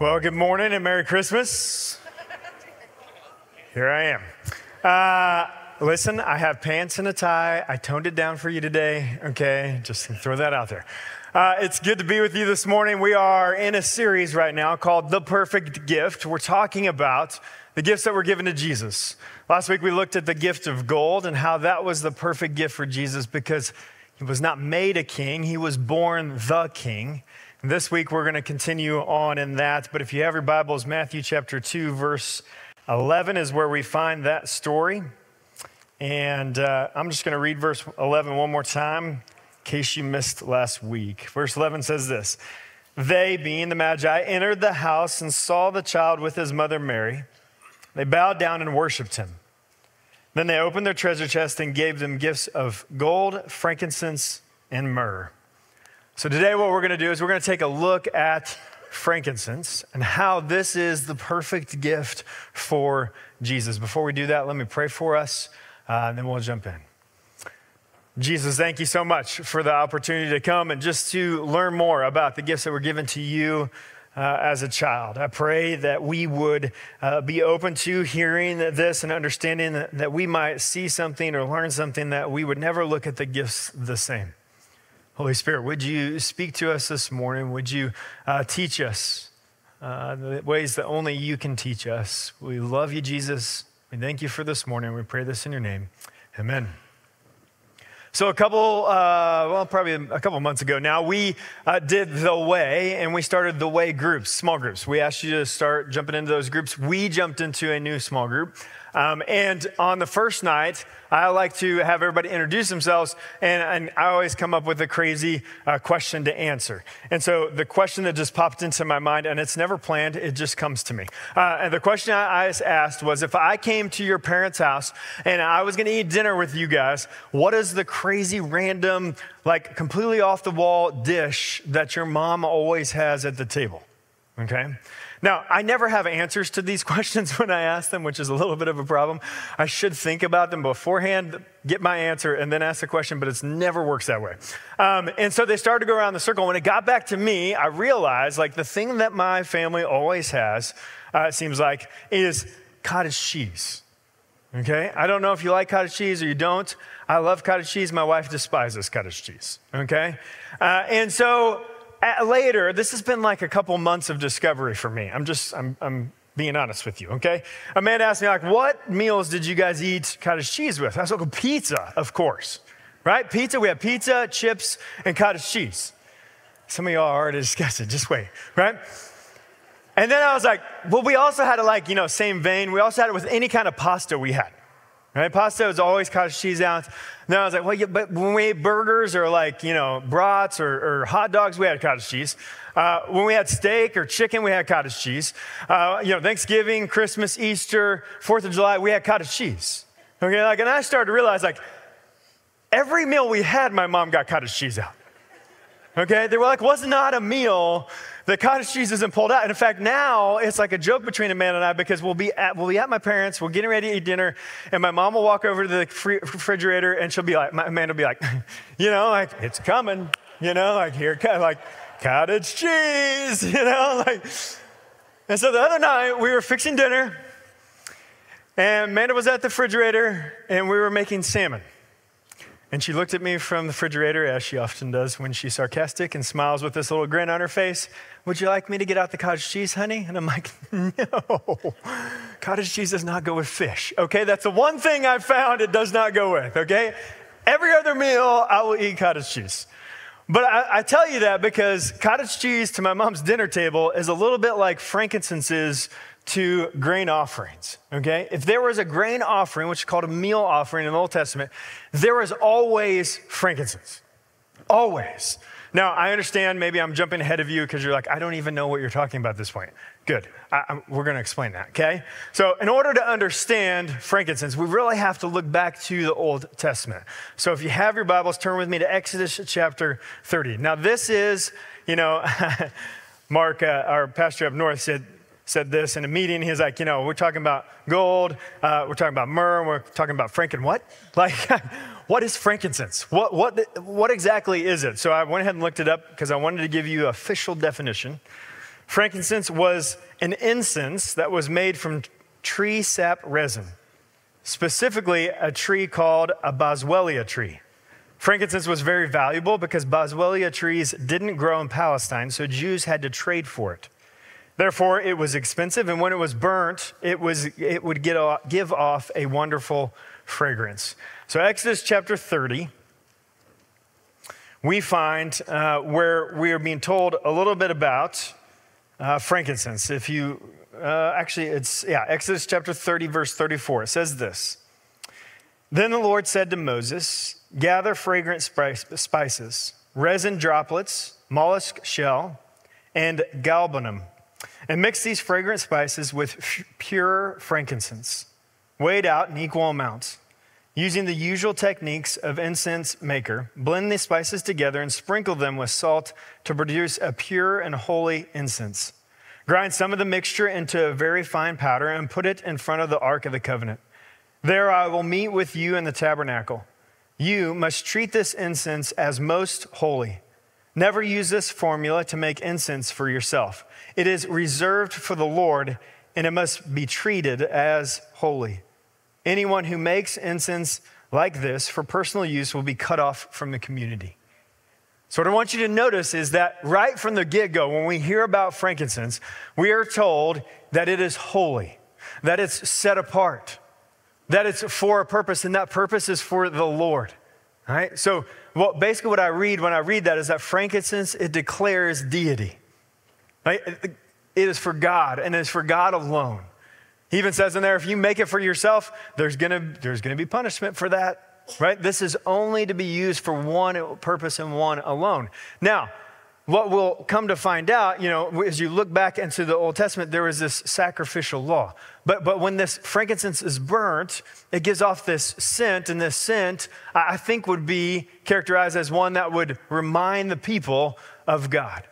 Well, good morning and Merry Christmas. Here I am. Uh, listen, I have pants and a tie. I toned it down for you today, okay? Just throw that out there. Uh, it's good to be with you this morning. We are in a series right now called The Perfect Gift. We're talking about the gifts that were given to Jesus. Last week we looked at the gift of gold and how that was the perfect gift for Jesus because he was not made a king, he was born the king. This week we're going to continue on in that. But if you have your Bibles, Matthew chapter 2, verse 11 is where we find that story. And uh, I'm just going to read verse 11 one more time in case you missed last week. Verse 11 says this They, being the Magi, entered the house and saw the child with his mother Mary. They bowed down and worshiped him. Then they opened their treasure chest and gave them gifts of gold, frankincense, and myrrh. So, today, what we're going to do is we're going to take a look at frankincense and how this is the perfect gift for Jesus. Before we do that, let me pray for us, uh, and then we'll jump in. Jesus, thank you so much for the opportunity to come and just to learn more about the gifts that were given to you uh, as a child. I pray that we would uh, be open to hearing this and understanding that, that we might see something or learn something that we would never look at the gifts the same. Holy Spirit, would you speak to us this morning? Would you uh, teach us uh, the ways that only you can teach us? We love you, Jesus. We thank you for this morning. We pray this in your name. Amen. So, a couple, uh, well, probably a couple months ago now, we uh, did The Way and we started The Way groups, small groups. We asked you to start jumping into those groups. We jumped into a new small group. Um, and on the first night, I like to have everybody introduce themselves, and, and I always come up with a crazy uh, question to answer. And so the question that just popped into my mind, and it's never planned, it just comes to me. Uh, and the question I, asked was if I came to your parents' house and I was going to eat dinner with you guys, what is the random, like completely off the wall dish that your mom always has at the table? Okay? Now, I never have answers to these questions when I ask them, which is a little bit of a problem. I should think about them beforehand, get my answer, and then ask the question, but it never works that way. Um, and so they started to go around the circle. When it got back to me, I realized like the thing that my family always has, uh, it seems like, is cottage cheese. Okay? I don't know if you like cottage cheese or you don't. I love cottage cheese. My wife despises cottage cheese. Okay? Uh, and so later, this has been like a couple months of discovery for me. I'm just, I'm, I'm being honest with you, okay? Amanda asked me, like, what meals did you guys eat cottage cheese with? I was like, pizza, of course, right? Pizza, we have pizza, chips, and cottage cheese. Some of y'all already disgusted, just wait, right? And then I was like, well, we also had it like, you know, same vein. We also had it with any kind of pasta we had. Right? Pasta was always cottage cheese out. Then I was like, well, yeah, but when we ate burgers or like, you know, brats or, or hot dogs, we had cottage cheese. Uh, when we had steak or chicken, we had cottage cheese. Uh, you know, Thanksgiving, Christmas, Easter, Fourth of July, we had cottage cheese. Okay, like, and I started to realize, like, every meal we had, my mom got cottage cheese out. Okay, there were like was not a meal the cottage cheese isn't pulled out. And in fact, now it's like a joke between Amanda and I because we'll be at, we'll be at my parents, we're getting ready to eat dinner, and my mom will walk over to the refrigerator and she'll be like, my, Amanda will be like, you know, like, it's coming, you know, like, here, like, cottage cheese, you know, like. And so the other night we were fixing dinner, and Amanda was at the refrigerator, and we were making salmon. And she looked at me from the refrigerator, as she often does when she's sarcastic, and smiles with this little grin on her face. Would you like me to get out the cottage cheese, honey? And I'm like, No, cottage cheese does not go with fish. Okay, that's the one thing I've found it does not go with. Okay, every other meal I will eat cottage cheese. But I, I, tell you that because cottage cheese to my mom's dinner table is a little bit like frankincense is to grain offerings, okay? If there was a grain offering, which is called a meal offering in the Old Testament, there was always frankincense. Always. Now, I understand maybe I'm jumping ahead of you because you're like, I don't even know what you're talking about at this point. Good. I, we're going to explain that, okay? So, in order to understand frankincense, we really have to look back to the Old Testament. So, if you have your Bibles, turn with me to Exodus chapter 30. Now, this is, you know, Mark, uh, our pastor up north, said said this in a meeting. He's like, you know, we're talking about gold, uh, we're talking about myrrh, we're talking about franken what? Like, what is frankincense? What, what, what exactly is it? So I went ahead and looked it up because I wanted to give you official definition. Frankincense was an incense that was made from tree sap resin, specifically a tree called a boswellia tree. Frankincense was very valuable because boswellia trees didn't grow in Palestine, so Jews had to trade for it. Therefore, it was expensive, and when it was burnt, it, was, it would get, give off a wonderful fragrance. So, Exodus chapter 30, we find uh, where we are being told a little bit about uh, frankincense. If you uh, actually, it's, yeah, Exodus chapter 30, verse 34. It says this Then the Lord said to Moses, Gather fragrant spices, resin droplets, mollusk shell, and galbanum, and mix these fragrant spices with pure frankincense, weighed out in equal amounts. Using the usual techniques of incense maker, blend the spices together and sprinkle them with salt to produce a pure and holy incense. Grind some of the mixture into a very fine powder and put it in front of the Ark of the Covenant. There I will meet with you in the tabernacle. You must treat this incense as most holy. Never use this formula to make incense for yourself. It is reserved for the Lord, and it must be treated as holy. Anyone who makes incense like this for personal use will be cut off from the community. So, what I want you to notice is that right from the get go, when we hear about frankincense, we are told that it is holy, that it's set apart, that it's for a purpose, and that purpose is for the Lord. All right? So, basically, what I read when I read that is that frankincense, it declares deity. Right? It is for God, and it's for God alone. He even says in there, if you make it for yourself, there's gonna, there's gonna be punishment for that right? This is only to be used for one purpose and one alone. Now, what we'll come to find out, you know, as you look back into the Old Testament, there was this sacrificial law. But, but when this frankincense is burnt, it gives off this scent, and this scent, I think, would be characterized as one that would remind the people of God.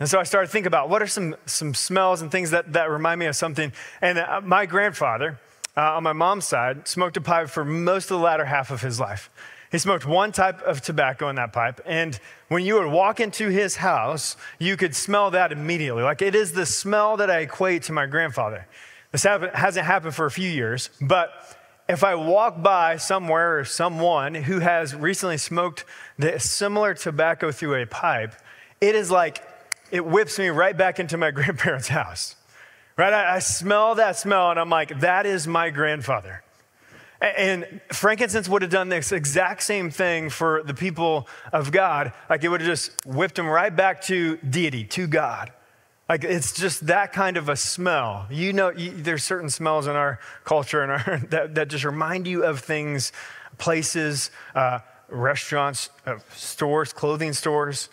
And so I started thinking about what are some, some smells and things that, that remind me of something. And uh, my grandfather, uh, on my mom's side, smoked a pipe for most of the latter half of his life. He smoked one type of tobacco in that pipe. And when you would walk into his house, you could smell that immediately. Like it is the smell that I equate to my grandfather. This hasn't happened for a few years, but if I walk by somewhere or someone who has recently smoked the similar tobacco through a pipe, it is like it whips me right back into my grandparents' house. Right? I, I smell that smell and I'm like, that is my grandfather. And frankincense would have done this exact same thing for the people of God. Like it would have just whipped them right back to deity, to God. Like it's just that kind of a smell. You know, you, there's certain smells in our culture and our, that, that just remind you of things, places, uh, restaurants, uh, stores, clothing stores.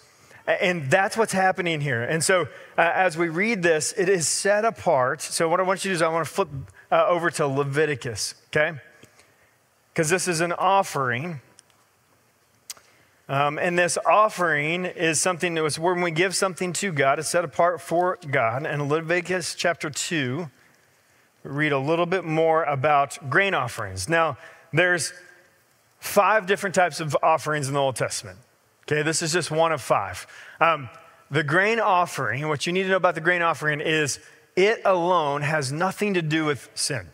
And that's what's happening here. And so, uh, as we read this, it is set apart. So, what I want you to do is, I want to flip uh, over to Leviticus, okay? Because this is an offering. Um, and this offering is something that was when we give something to God, it's set apart for God. And Leviticus chapter 2, read a little bit more about grain offerings. Now, there's five different types of offerings in the Old Testament. Okay, this is just one of five. Um, the grain offering, what you need to know about the grain offering is it alone has nothing to do with sin.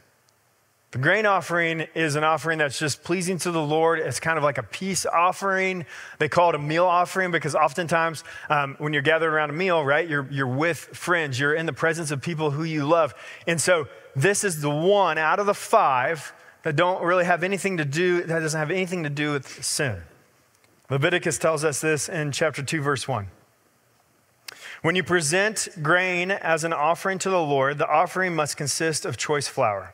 The grain offering is an offering that's just pleasing to the Lord. It's kind of like a peace offering. They call it a meal offering because oftentimes um, when you're gathered around a meal, right, you're, you're with friends, you're in the presence of people who you love. And so this is the one out of the five that don't really have anything to do, that doesn't have anything to do with sin. Leviticus tells us this in chapter 2, verse 1. When you present grain as an offering to the Lord, the offering must consist of choice flour.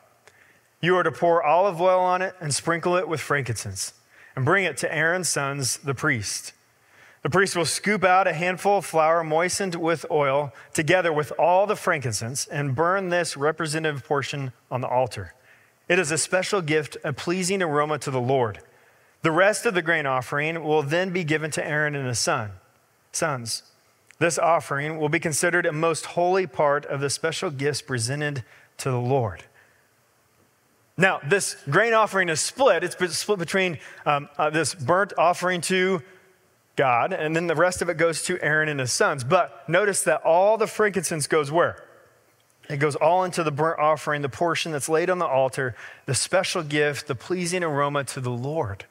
You are to pour olive oil on it and sprinkle it with frankincense, and bring it to Aaron's sons, the priest. The priest will scoop out a handful of flour moistened with oil together with all the frankincense and burn this representative portion on the altar. It is a special gift, a pleasing aroma to the Lord. The rest of the grain offering will then be given to Aaron and his son, sons. This offering will be considered a most holy part of the special gifts presented to the Lord. Now, this grain offering is split. It's split between um, uh, this burnt offering to God, and then the rest of it goes to Aaron and his sons. But notice that all the frankincense goes where? It goes all into the burnt offering, the portion that's laid on the altar, the special gift, the pleasing aroma to the Lord.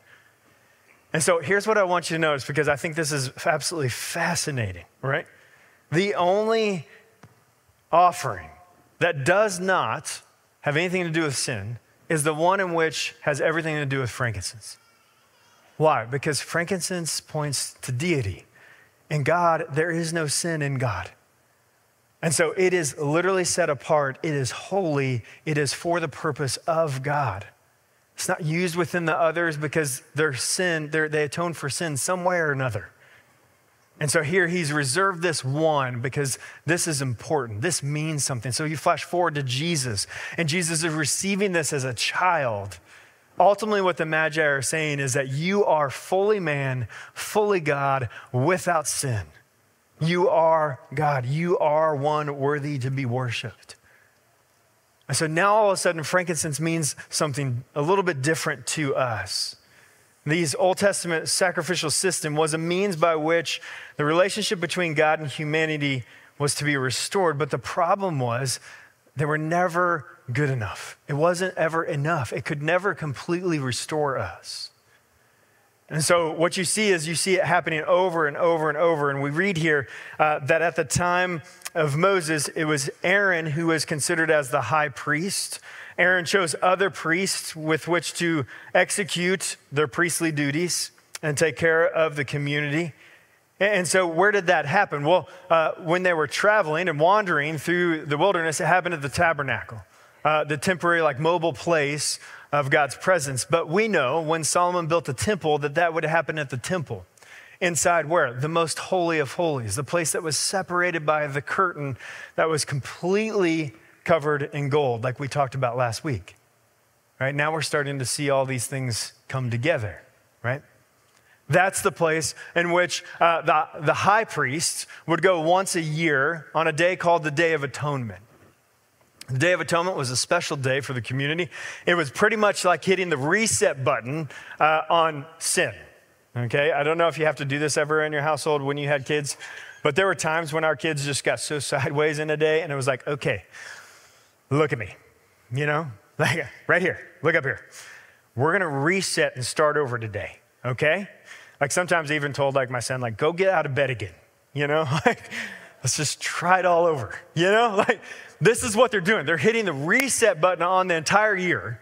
And so here's what I want you to notice because I think this is absolutely fascinating, right? The only offering that does not have anything to do with sin is the one in which has everything to do with frankincense. Why? Because frankincense points to deity. In God, there is no sin in God. And so it is literally set apart, it is holy, it is for the purpose of God. It's not used within the others because their sin, they atone for sin some way or another. And so here he's reserved this one because this is important. This means something. So you flash forward to Jesus, and Jesus is receiving this as a child. Ultimately, what the Magi are saying is that you are fully man, fully God, without sin. You are God. You are one worthy to be worshiped. And so now all of a sudden, frankincense means something a little bit different to us. These Old Testament sacrificial system was a means by which the relationship between God and humanity was to be restored. But the problem was they were never good enough. It wasn't ever enough. It could never completely restore us. And so, what you see is you see it happening over and over and over. And we read here uh, that at the time of Moses, it was Aaron who was considered as the high priest. Aaron chose other priests with which to execute their priestly duties and take care of the community. And so, where did that happen? Well, uh, when they were traveling and wandering through the wilderness, it happened at the tabernacle, uh, the temporary, like mobile place of God's presence. But we know when Solomon built the temple that that would happen at the temple. Inside where? The most holy of holies, the place that was separated by the curtain that was completely covered in gold, like we talked about last week. Right now, we're starting to see all these things come together, right? That's the place in which uh, the, the high priest would go once a year on a day called the Day of Atonement. The Day of Atonement was a special day for the community. It was pretty much like hitting the reset button uh, on sin. Okay, I don't know if you have to do this ever in your household when you had kids, but there were times when our kids just got so sideways in a day, and it was like, okay, look at me, you know, like right here, look up here. We're gonna reset and start over today, okay? Like sometimes I even told like my son, like, go get out of bed again, you know, like let's just try it all over, you know, like this is what they're doing. They're hitting the reset button on the entire year.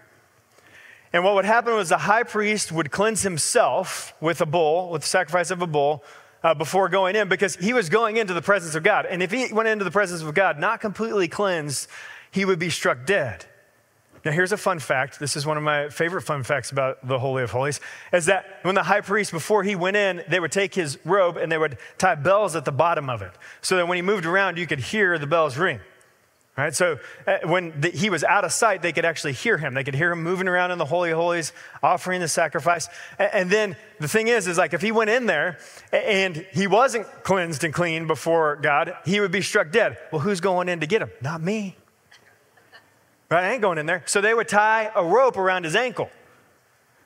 And what would happen was the high priest would cleanse himself with a bull, with the sacrifice of a bull, uh, before going in, because he was going into the presence of God. And if he went into the presence of God not completely cleansed, he would be struck dead. Now, here's a fun fact. This is one of my favorite fun facts about the Holy of Holies is that when the high priest, before he went in, they would take his robe and they would tie bells at the bottom of it so that when he moved around, you could hear the bells ring. Right? So uh, when the, he was out of sight, they could actually hear him. They could hear him moving around in the Holy of Holies, offering the sacrifice. And, and then the thing is, is like if he went in there and he wasn't cleansed and clean before God, he would be struck dead. Well, who's going in to get him? Not me. Right? I ain't going in there. So they would tie a rope around his ankle.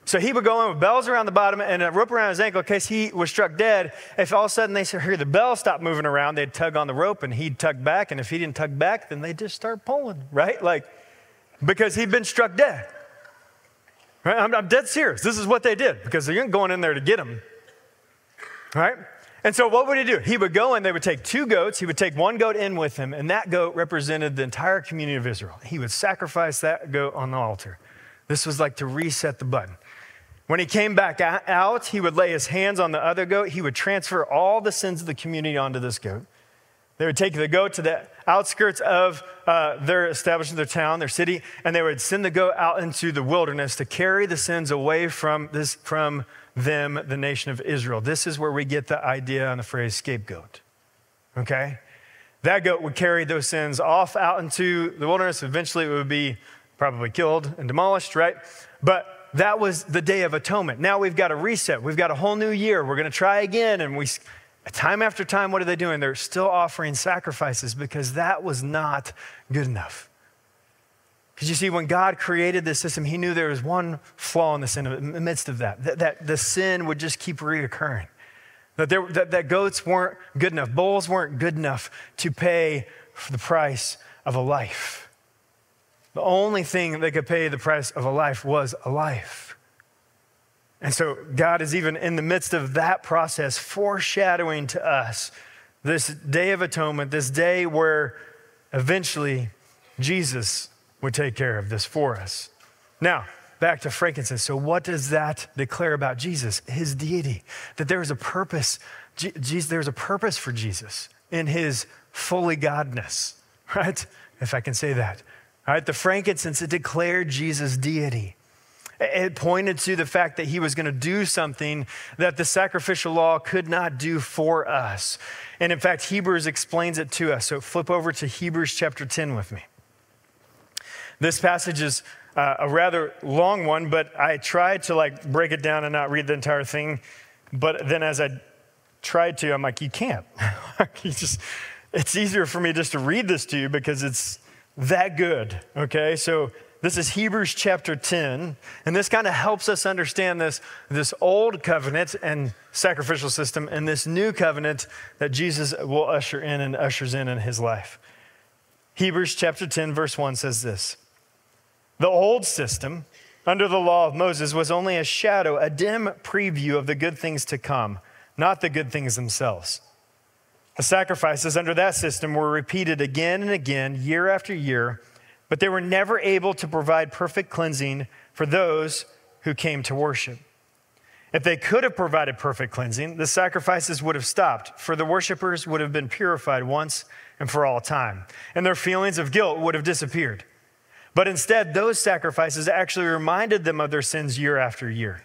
So he would go in with bells around the bottom and a rope around his ankle in case he was struck dead. If all of a sudden they hear the bell stop moving around, they'd tug on the rope and he'd tug back. And if he didn't tug back, then they'd just start pulling, right? Like, because he'd been struck dead. Right? I'm, I'm dead serious. This is what they did because they weren't going in there to get him. Right? And so, what would he do? He would go and they would take two goats. He would take one goat in with him, and that goat represented the entire community of Israel. He would sacrifice that goat on the altar. This was like to reset the button. When he came back out, he would lay his hands on the other goat. He would transfer all the sins of the community onto this goat. They would take the goat to the outskirts of uh, their establishment, their town, their city, and they would send the goat out into the wilderness to carry the sins away from this, from them, the nation of Israel. This is where we get the idea and the phrase scapegoat. Okay? That goat would carry those sins off out into the wilderness. Eventually, it would be probably killed and demolished, right? But that was the day of atonement. Now we've got a reset. We've got a whole new year. We're going to try again. And we, time after time, what are they doing? They're still offering sacrifices because that was not good enough. Because you see, when God created this system, He knew there was one flaw in the, sin, in the midst of that, that, that the sin would just keep reoccurring. That, there, that, that goats weren't good enough, bulls weren't good enough to pay for the price of a life. The only thing that could pay the price of a life was a life. And so God is even in the midst of that process foreshadowing to us this day of atonement, this day where eventually Jesus would take care of this for us. Now, back to frankincense. So, what does that declare about Jesus? His deity. That there is a purpose. Jesus, there's a purpose for Jesus in his fully godness, right? If I can say that. All right, the frankincense, it declared Jesus' deity. It pointed to the fact that he was going to do something that the sacrificial law could not do for us. And in fact, Hebrews explains it to us. So flip over to Hebrews chapter 10 with me. This passage is uh, a rather long one, but I tried to like break it down and not read the entire thing. But then as I tried to, I'm like, you can't. you just, it's easier for me just to read this to you because it's that good. Okay, so this is Hebrews chapter 10, and this kind of helps us understand this, this old covenant and sacrificial system and this new covenant that Jesus will usher in and ushers in in his life. Hebrews chapter 10, verse 1 says this the old system, under the law of Moses, was only a shadow, a dim preview of the good things to come, not the good things themselves. The sacrifices under that system were repeated again and again, year after year, but they were never able to provide perfect cleansing for those who came to worship. If they could have provided perfect cleansing, the sacrifices would have stopped, for the worshipers would have been purified once and for all time, and their feelings of guilt would have disappeared. But instead, those sacrifices actually reminded them of their sins year after year.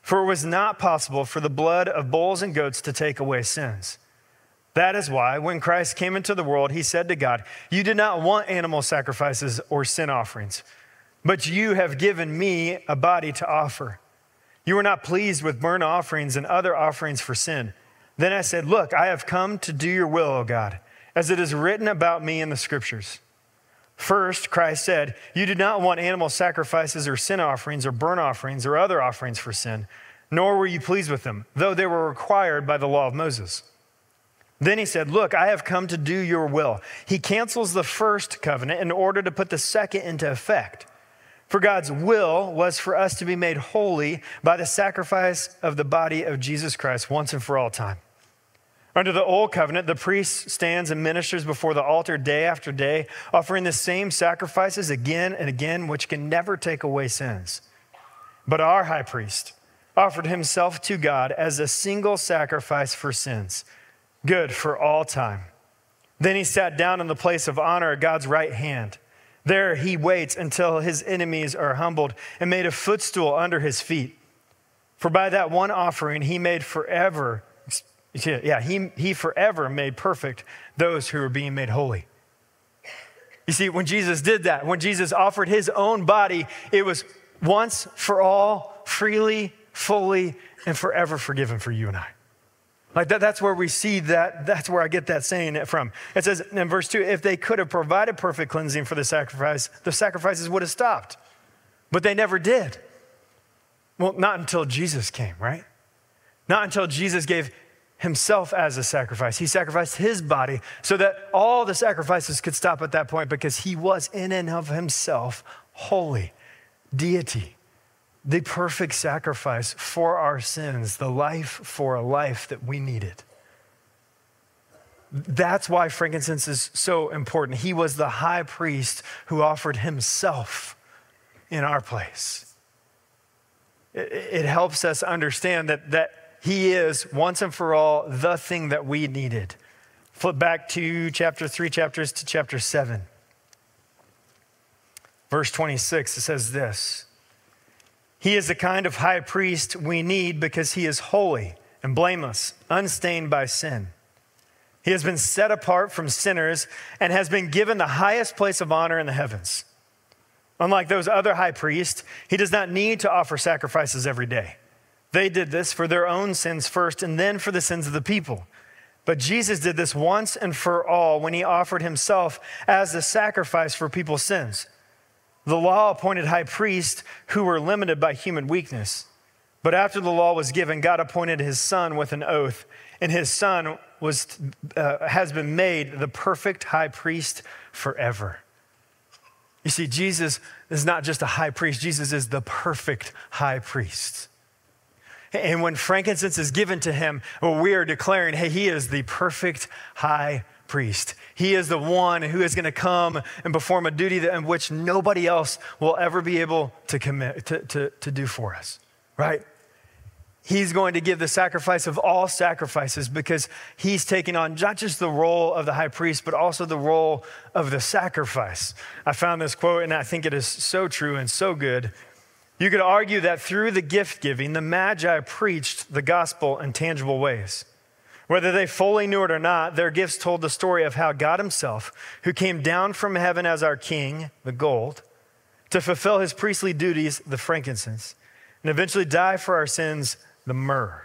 For it was not possible for the blood of bulls and goats to take away sins. That is why, when Christ came into the world, he said to God, You did not want animal sacrifices or sin offerings, but you have given me a body to offer. You were not pleased with burnt offerings and other offerings for sin. Then I said, Look, I have come to do your will, O God, as it is written about me in the scriptures. First, Christ said, You did not want animal sacrifices or sin offerings or burnt offerings or other offerings for sin, nor were you pleased with them, though they were required by the law of Moses. Then he said, Look, I have come to do your will. He cancels the first covenant in order to put the second into effect. For God's will was for us to be made holy by the sacrifice of the body of Jesus Christ once and for all time. Under the old covenant, the priest stands and ministers before the altar day after day, offering the same sacrifices again and again, which can never take away sins. But our high priest offered himself to God as a single sacrifice for sins, good for all time. Then he sat down in the place of honor at God's right hand. There he waits until his enemies are humbled and made a footstool under his feet. For by that one offering, he made forever yeah, he, he forever made perfect those who are being made holy. You see, when Jesus did that, when Jesus offered his own body, it was once for all, freely, fully, and forever forgiven for you and I. Like that, that's where we see that, that's where I get that saying from. It says in verse 2 if they could have provided perfect cleansing for the sacrifice, the sacrifices would have stopped. But they never did. Well, not until Jesus came, right? Not until Jesus gave himself as a sacrifice. He sacrificed his body so that all the sacrifices could stop at that point because he was in and of himself holy, deity, the perfect sacrifice for our sins, the life for a life that we needed. That's why frankincense is so important. He was the high priest who offered himself in our place. It, helps us understand that, that he is once and for all the thing that we needed. Flip back to chapter 3, chapters to chapter 7. Verse 26, it says this He is the kind of high priest we need because he is holy and blameless, unstained by sin. He has been set apart from sinners and has been given the highest place of honor in the heavens. Unlike those other high priests, he does not need to offer sacrifices every day. They did this for their own sins first and then for the sins of the people. But Jesus did this once and for all when he offered himself as a sacrifice for people's sins. The law appointed high priests who were limited by human weakness. But after the law was given, God appointed his son with an oath, and his son was, uh, has been made the perfect high priest forever. You see, Jesus is not just a high priest, Jesus is the perfect high priest. And when frankincense is given to him, well, we are declaring, hey, he is the perfect high priest. He is the one who is going to come and perform a duty that, in which nobody else will ever be able to commit to, to, to do for us, right? He's going to give the sacrifice of all sacrifices because he's taking on not just the role of the high priest, but also the role of the sacrifice. I found this quote and I think it is so true and so good. You could argue that through the gift giving, the Magi preached the gospel in tangible ways. Whether they fully knew it or not, their gifts told the story of how God Himself, who came down from heaven as our king, the gold, to fulfill His priestly duties, the frankincense, and eventually die for our sins, the myrrh.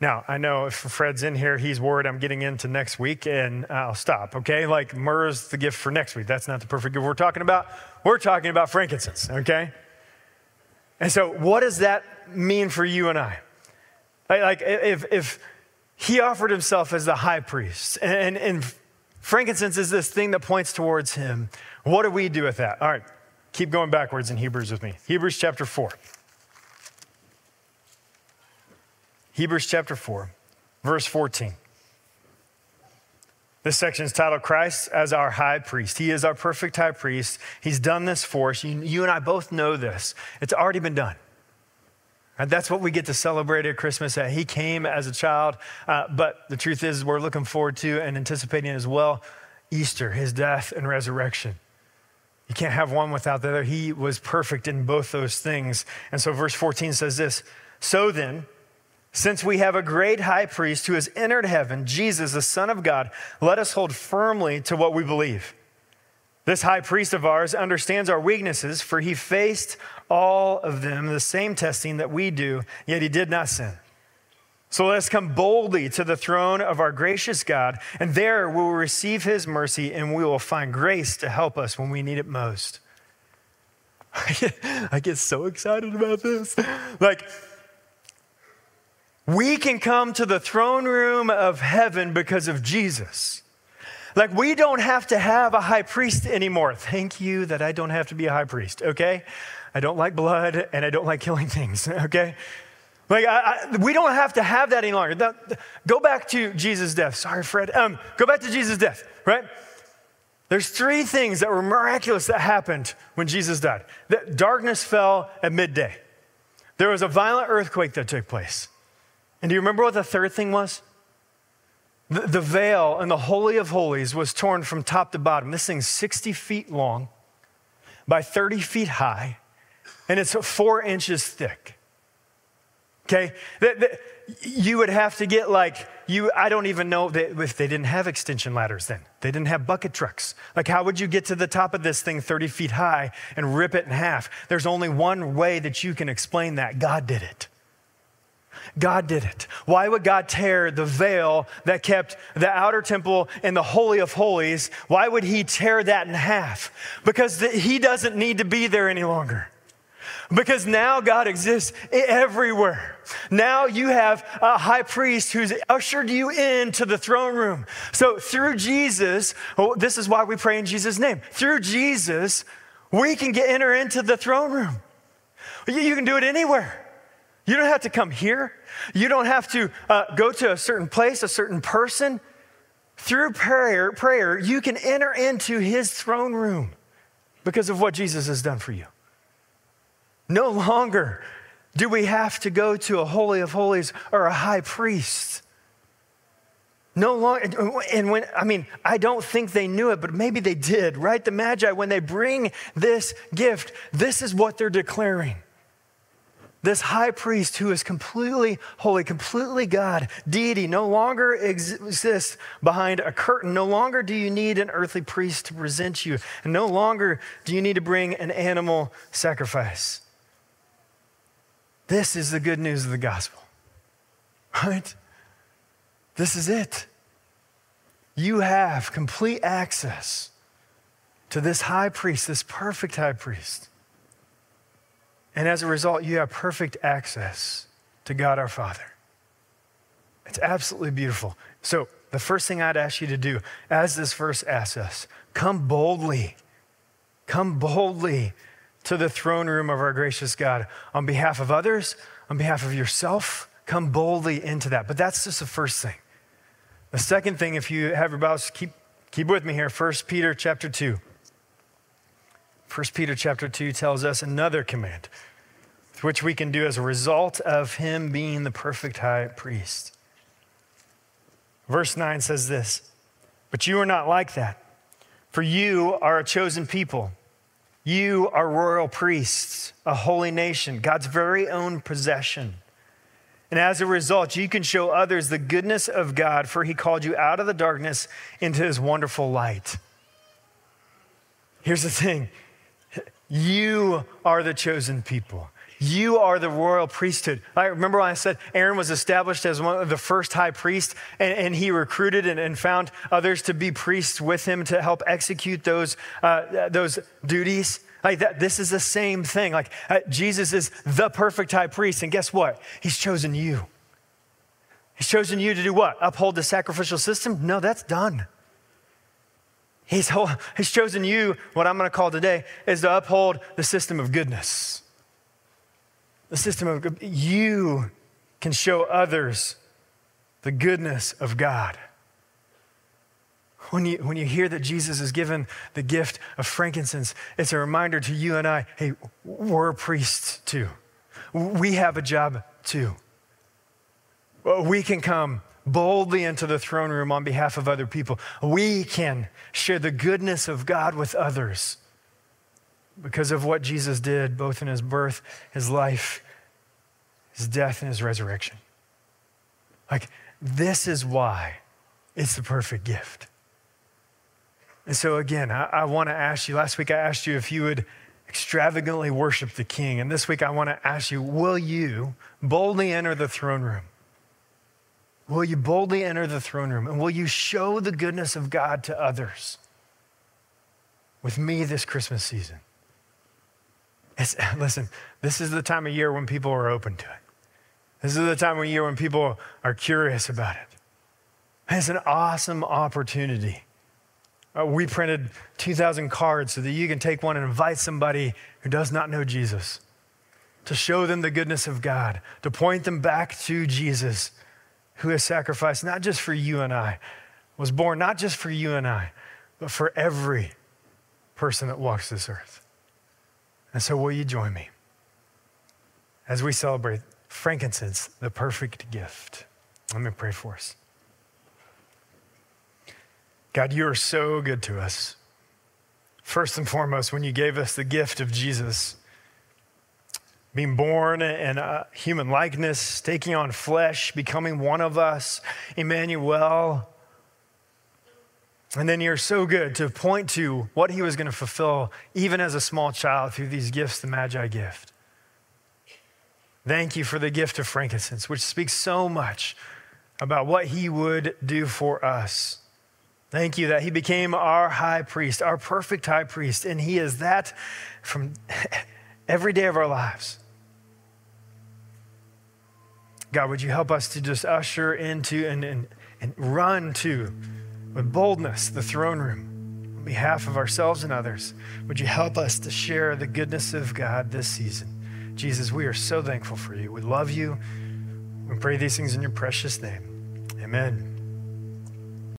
Now, I know if Fred's in here, he's worried I'm getting into next week, and I'll stop, okay? Like, myrrh is the gift for next week. That's not the perfect gift we're talking about. We're talking about frankincense, okay? And so, what does that mean for you and I? Like, if, if he offered himself as the high priest. And, and, frankincense is this thing that points towards him. What do we do with that? All right, keep going backwards in Hebrews with me. Hebrews chapter 4. Hebrews chapter 4, verse 14. This section is titled Christ as our high priest. He is our perfect high priest. He's done this for us. You, you and I both know this. It's already been done. And that's what we get to celebrate at Christmas. That he came as a child, uh, but the truth is, we're looking forward to and anticipating as well Easter, his death and resurrection. You can't have one without the other. He was perfect in both those things. And so, verse 14 says this So then, since we have a great high priest who has entered heaven, Jesus, the Son of God, let us hold firmly to what we believe. This high priest of ours understands our weaknesses, for he faced all of them the same testing that we do, yet he did not sin. So let us come boldly to the throne of our gracious God, and there we will receive his mercy and we will find grace to help us when we need it most. I get so excited about this. Like, we can come to the throne room of heaven because of Jesus. Like, we don't have to have a high priest anymore. Thank you that I don't have to be a high priest, okay? I don't like blood and I don't like killing things, okay? Like, I, I, we don't have to have that any longer. The, go back to Jesus' death. Sorry, Fred. Um, go back to Jesus' death, right? There's three things that were miraculous that happened when Jesus died. That darkness fell at midday. There was a violent earthquake that took place. And do you remember what the third thing was? The, the veil in the Holy of Holies was torn from top to bottom. This thing's 60 feet long by 30 feet high, and it's four inches thick. Okay? you would have to get like, you, I don't even know if they didn't have extension ladders then. They didn't have bucket trucks. Like, how would you get to the top of this thing 30 feet high and rip it in half? There's only one way that you can explain that God did it. God did it. Why would God tear the veil that kept the outer temple and the Holy of Holies? Why would He tear that in half? Because the, He doesn't need to be there any longer. Because now God exists everywhere. Now you have a high priest who's ushered you into the throne room. So through Jesus, well, this is why we pray in Jesus' name. Through Jesus, we can get enter into the throne room. You can do it anywhere. You don't have to come here. You don't have to uh, go to a certain place, a certain person. Through prayer, prayer, you can enter into his throne room because of what Jesus has done for you. No longer do we have to go to a holy of holies or a high priest. No longer, and when, I mean, I don't think they knew it, but maybe they did, right? The Magi, when they bring this gift, this is what they're declaring this high priest who is completely holy, completely God, deity, no longer exists behind a curtain. No longer do you need an earthly priest to present you, and no longer do you need to bring an animal sacrifice. This is the good news of the gospel, right? This is it. You have complete access to this high priest, this perfect high priest. And as a result, you have perfect access to God our Father. It's absolutely beautiful. So, the first thing I'd ask you to do, as this verse asks us, come boldly. Come boldly to the throne room of our gracious God on behalf of others, on behalf of yourself. Come boldly into that. But that's just the first thing. The second thing, if you have your Bibles, keep, keep with me here. 1 Peter chapter 2. 1 Peter chapter 2 tells us another command, which we can do as a result of him being the perfect high priest. Verse 9 says this But you are not like that, for you are a chosen people. You are royal priests, a holy nation, God's very own possession. And as a result, you can show others the goodness of God, for he called you out of the darkness into his wonderful light. Here's the thing you are the chosen people. You are the royal priesthood. I remember when I said Aaron was established as one of the first high priests, and, and he recruited and, and, found others to be priests with him to help execute those, uh, those duties. Like that, this is the same thing. Like uh, Jesus is the perfect high priest, and guess what? He's chosen you. He's chosen you to do what? Uphold the sacrificial system? No, that's done. He's, he's chosen you, what I'm going to call today, is to uphold the system of goodness the system of you can show others the goodness of God. When you, when you hear that Jesus is given the gift of frankincense, it's a reminder to you and I hey, we're priests too. We have a job too. We can come boldly into the throne room on behalf of other people. We can share the goodness of God with others because of what Jesus did, both in his birth, his life, his death, and his resurrection. Like, this is why it's the perfect gift. And so, again, I, I want to ask you last week I asked you if you would extravagantly worship the King. And this week I want to ask you will you boldly enter the throne room? Will you boldly enter the throne room? And will you show the goodness of God to others with me this Christmas season? It's, listen, this is the time of year when people are open to it. This is the time of year when people are curious about it. It's an awesome opportunity. Uh, we printed 2,000 cards so that you can take one and invite somebody who does not know Jesus to show them the goodness of God, to point them back to Jesus, who has sacrificed not just for you and I, was born not just for you and I, but for every person that walks this earth. And so, will you join me as we celebrate frankincense, the perfect gift? Let me pray for us. God, you are so good to us. First and foremost, when you gave us the gift of Jesus, being born in human likeness, taking on flesh, becoming one of us, Emmanuel, and then you're so good to point to what he was going to fulfill, even as a small child, through these gifts the Magi gift. Thank you for the gift of frankincense, which speaks so much about what he would do for us. Thank you that he became our high priest, our perfect high priest, and he is that from every day of our lives. God, would you help us to just usher into and, and, and run to with boldness the throne room on behalf of ourselves and others. Would you help us to share the goodness of God this season? Jesus, we are so thankful for you. We love you. We pray these things in your precious name. Amen.